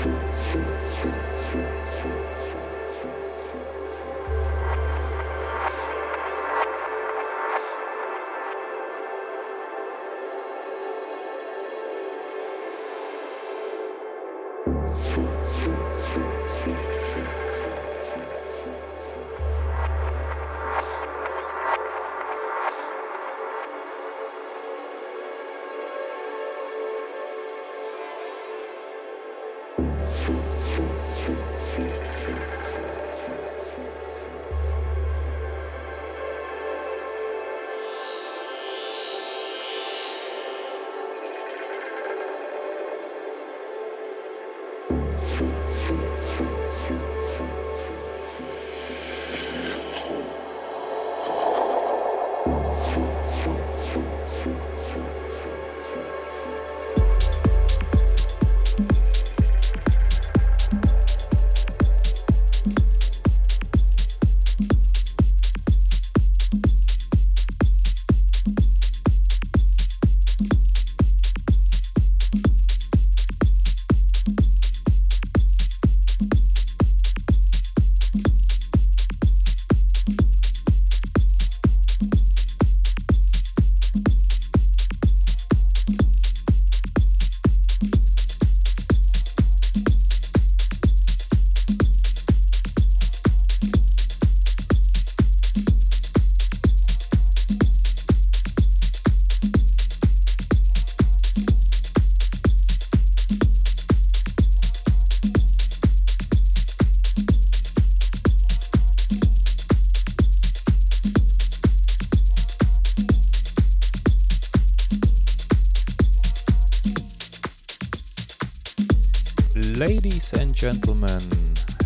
Thank you. Gentlemen,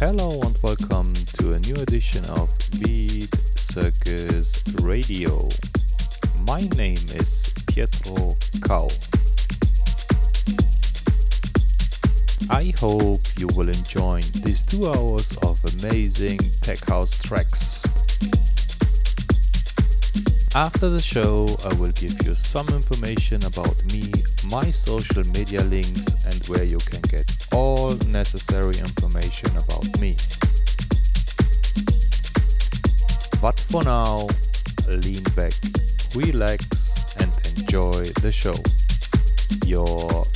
hello and welcome to a new edition of Beat Circus Radio. My name is Pietro Kau. I hope you will enjoy these two hours of amazing tech house tracks. After the show, I will give you some information about me, my social media links, and where you can get necessary information about me. But for now, lean back, relax, and enjoy the show. Your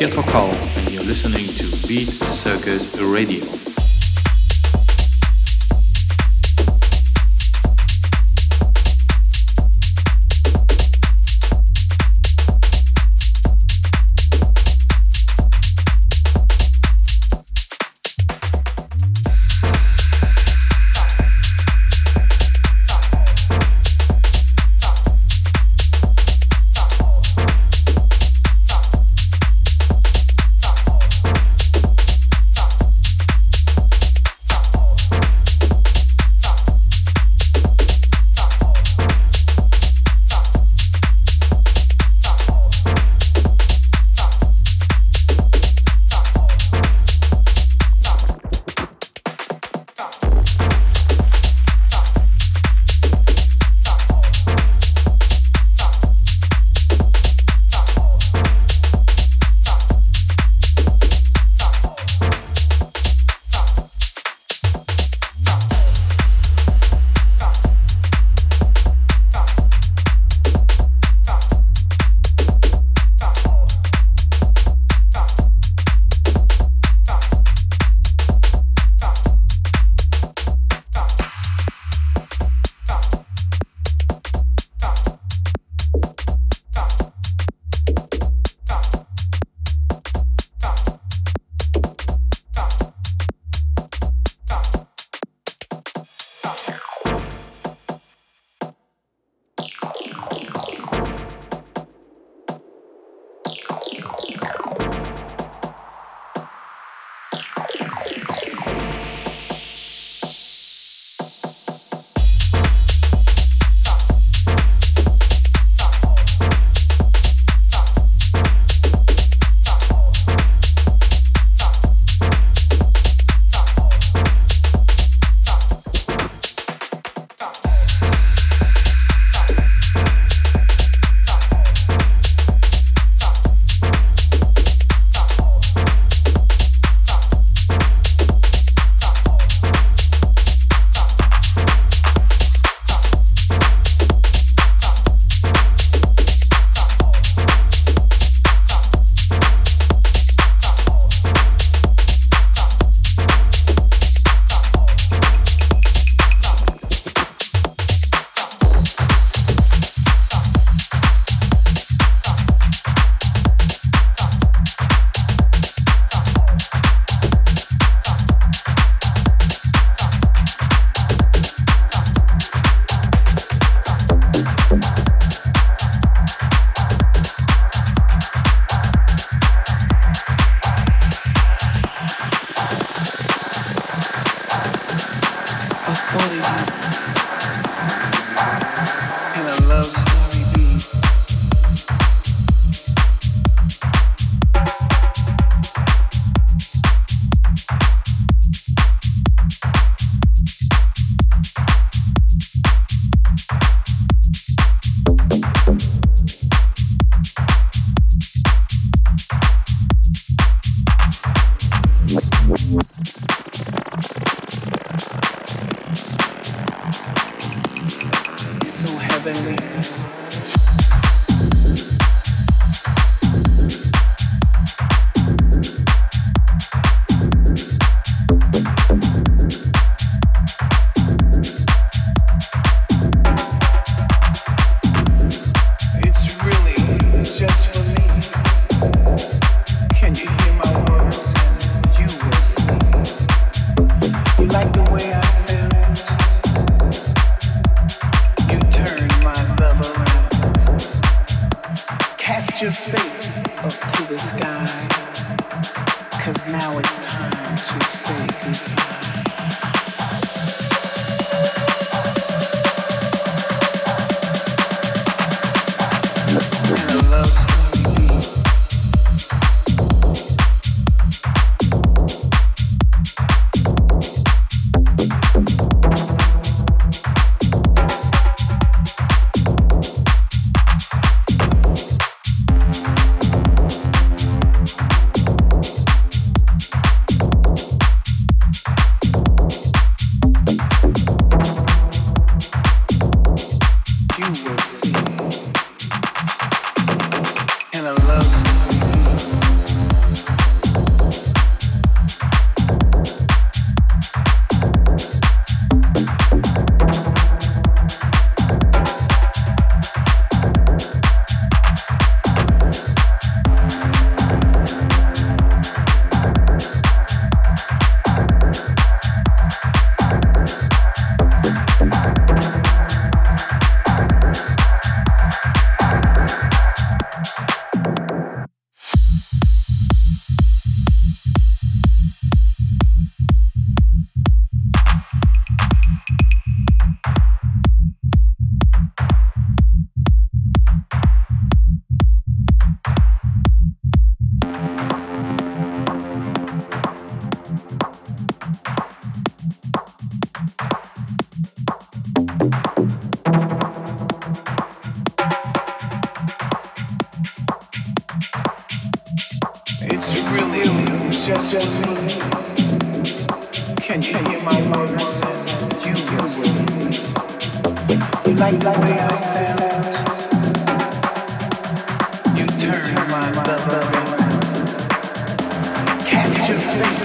Pietro Paolo and you're listening to Beat Circus Radio.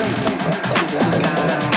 to the sky.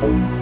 Thank you.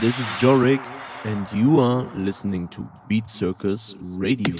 This is Jorik, and you are listening to Beat Circus Radio.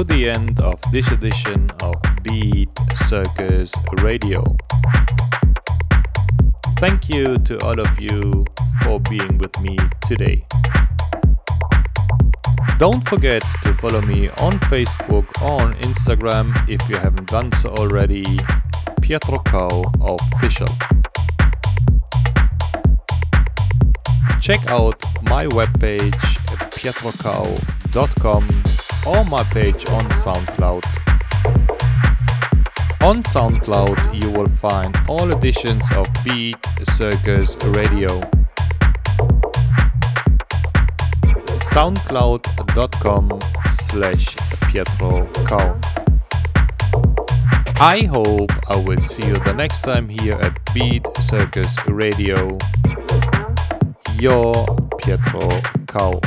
To the end of this edition of Beat Circus Radio. Thank you to all of you for being with me today. Don't forget to follow me on Facebook or on Instagram if you haven't done so already. Pietro Cow Official. Check out my webpage at pietrocow.com or my page on SoundCloud. On SoundCloud, you will find all editions of Beat Circus Radio. soundcloud.com slash Pietro Cow. I hope I will see you the next time here at Beat Circus Radio. Your Pietro Cow.